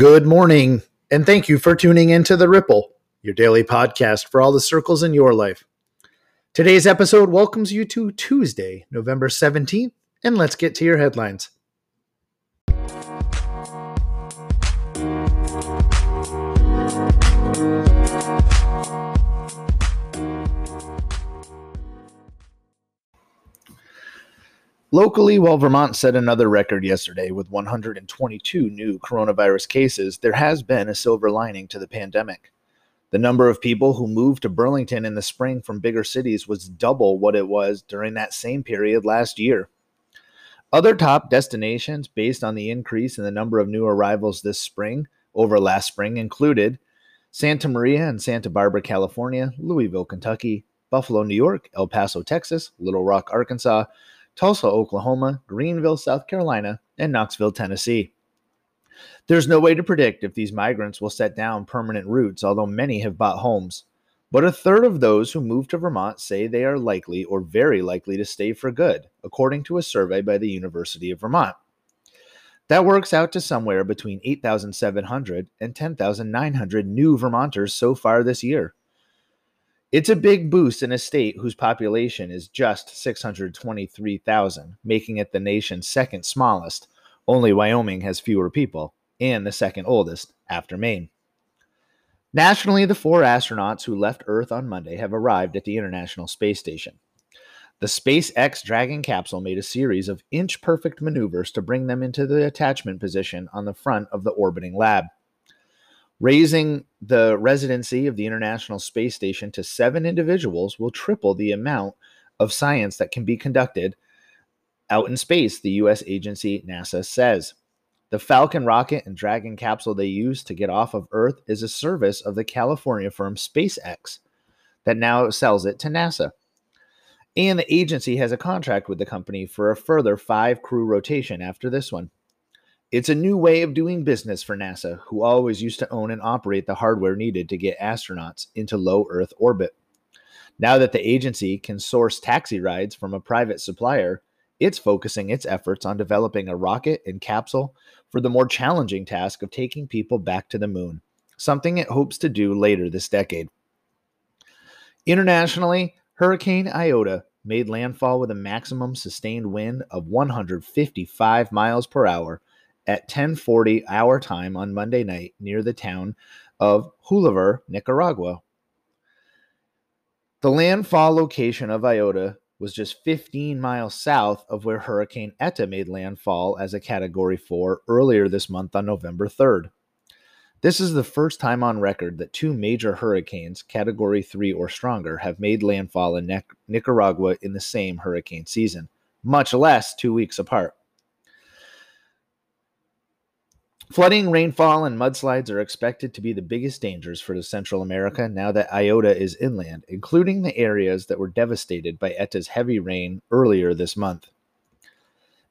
Good morning, and thank you for tuning into The Ripple, your daily podcast for all the circles in your life. Today's episode welcomes you to Tuesday, November 17th, and let's get to your headlines. Locally, while Vermont set another record yesterday with 122 new coronavirus cases, there has been a silver lining to the pandemic. The number of people who moved to Burlington in the spring from bigger cities was double what it was during that same period last year. Other top destinations based on the increase in the number of new arrivals this spring over last spring included Santa Maria and Santa Barbara, California, Louisville, Kentucky, Buffalo, New York, El Paso, Texas, Little Rock, Arkansas, Tulsa, Oklahoma, Greenville, South Carolina, and Knoxville, Tennessee. There's no way to predict if these migrants will set down permanent roots, although many have bought homes. But a third of those who move to Vermont say they are likely or very likely to stay for good, according to a survey by the University of Vermont. That works out to somewhere between 8,700 and 10,900 new Vermonters so far this year. It's a big boost in a state whose population is just 623,000, making it the nation's second smallest. Only Wyoming has fewer people, and the second oldest after Maine. Nationally, the four astronauts who left Earth on Monday have arrived at the International Space Station. The SpaceX Dragon capsule made a series of inch perfect maneuvers to bring them into the attachment position on the front of the orbiting lab. Raising the residency of the International Space Station to seven individuals will triple the amount of science that can be conducted out in space, the U.S. agency NASA says. The Falcon rocket and Dragon capsule they use to get off of Earth is a service of the California firm SpaceX that now sells it to NASA. And the agency has a contract with the company for a further five crew rotation after this one. It's a new way of doing business for NASA, who always used to own and operate the hardware needed to get astronauts into low Earth orbit. Now that the agency can source taxi rides from a private supplier, it's focusing its efforts on developing a rocket and capsule for the more challenging task of taking people back to the moon, something it hopes to do later this decade. Internationally, Hurricane Iota made landfall with a maximum sustained wind of 155 miles per hour at 10:40 our time on Monday night near the town of Haulover, Nicaragua. The landfall location of Iota was just 15 miles south of where Hurricane Eta made landfall as a Category 4 earlier this month on November 3rd. This is the first time on record that two major hurricanes, Category 3 or stronger, have made landfall in Nicaragua in the same hurricane season, much less two weeks apart. Flooding, rainfall, and mudslides are expected to be the biggest dangers for Central America now that Iota is inland, including the areas that were devastated by Eta's heavy rain earlier this month.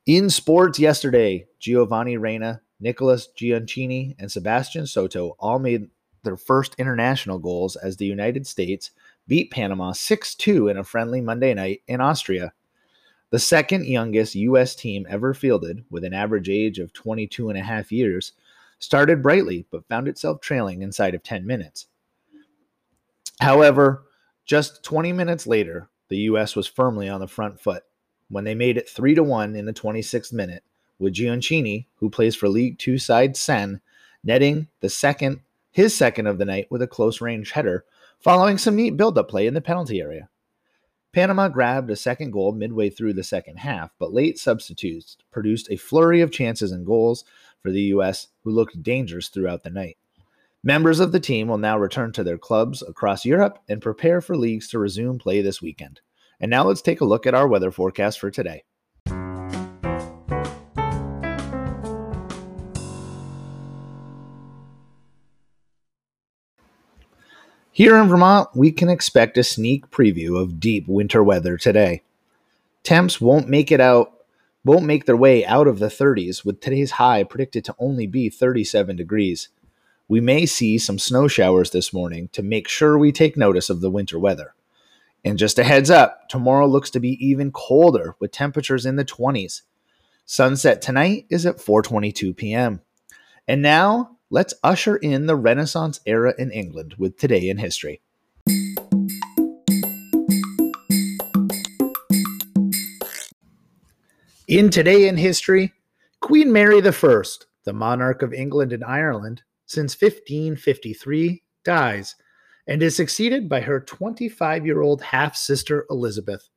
In sports yesterday, Giovanni Reyna, Nicholas Gioacchini, and Sebastian Soto all made their first international goals as the United States beat Panama 6 2 in a friendly Monday night in Austria. The second youngest U.S. team ever fielded, with an average age of 22 and a half years, started brightly but found itself trailing inside of 10 minutes. However, just 20 minutes later, the U.S. was firmly on the front foot when they made it 3 to 1 in the 26th minute, with Gioacchini, who plays for League Two side Sen, netting the second his second of the night with a close range header, following some neat build up play in the penalty area. Panama grabbed a second goal midway through the second half, but late substitutes produced a flurry of chances and goals for the U.S., who looked dangerous throughout the night. Members of the team will now return to their clubs across Europe and prepare for leagues to resume play this weekend. And now let's take a look at our weather forecast for today. Here in Vermont, we can expect a sneak preview of deep winter weather today. Temps won't make it out won't make their way out of the 30s with today's high predicted to only be 37 degrees. We may see some snow showers this morning to make sure we take notice of the winter weather. And just a heads up, tomorrow looks to be even colder with temperatures in the 20s. Sunset tonight is at 4:22 p.m. And now, let's usher in the Renaissance era in England with Today in History. In Today in History, Queen Mary I, the monarch of England and Ireland since 1553, dies and is succeeded by her 25 year old half sister Elizabeth.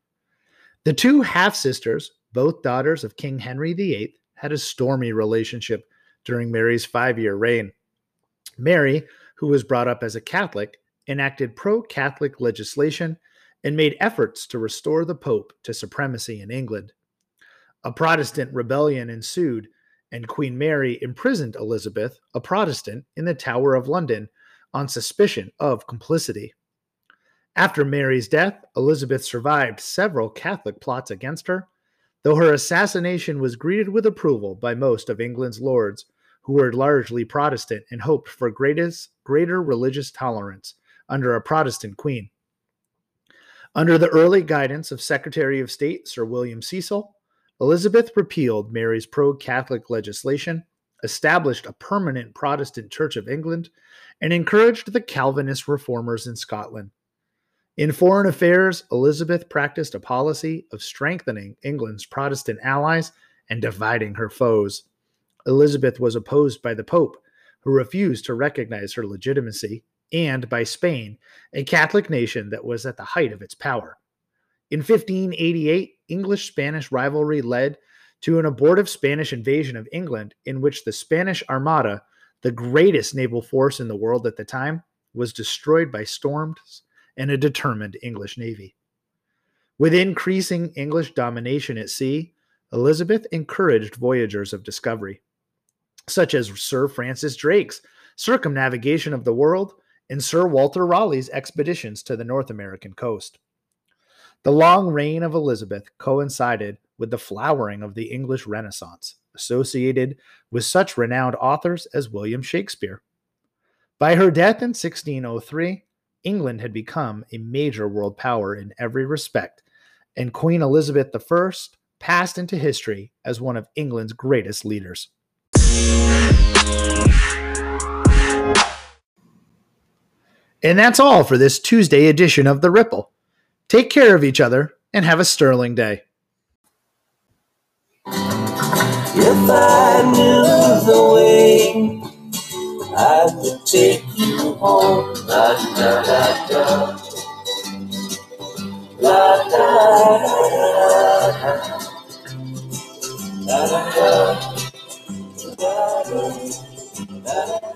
The two half sisters, both daughters of King Henry VIII, had a stormy relationship during Mary's five year reign. Mary, who was brought up as a Catholic, enacted pro Catholic legislation and made efforts to restore the Pope to supremacy in England. A Protestant rebellion ensued, and Queen Mary imprisoned Elizabeth, a Protestant, in the Tower of London on suspicion of complicity. After Mary's death, Elizabeth survived several Catholic plots against her, though her assassination was greeted with approval by most of England's lords, who were largely Protestant and hoped for greatest, greater religious tolerance under a Protestant queen. Under the early guidance of Secretary of State Sir William Cecil, Elizabeth repealed Mary's pro Catholic legislation, established a permanent Protestant Church of England, and encouraged the Calvinist reformers in Scotland. In foreign affairs, Elizabeth practiced a policy of strengthening England's Protestant allies and dividing her foes. Elizabeth was opposed by the Pope, who refused to recognize her legitimacy, and by Spain, a Catholic nation that was at the height of its power. In 1588, English Spanish rivalry led to an abortive Spanish invasion of England, in which the Spanish Armada, the greatest naval force in the world at the time, was destroyed by storms and a determined English navy. With increasing English domination at sea, Elizabeth encouraged voyagers of discovery such as Sir Francis Drake's circumnavigation of the world and Sir Walter Raleigh's expeditions to the North American coast. The long reign of Elizabeth coincided with the flowering of the English Renaissance, associated with such renowned authors as William Shakespeare. By her death in 1603, England had become a major world power in every respect, and Queen Elizabeth I passed into history as one of England's greatest leaders. And that's all for this Tuesday edition of The Ripple. Take care of each other and have a sterling day. If I knew the way, I would take you home. La da da da. La da da da. La da da. da, da.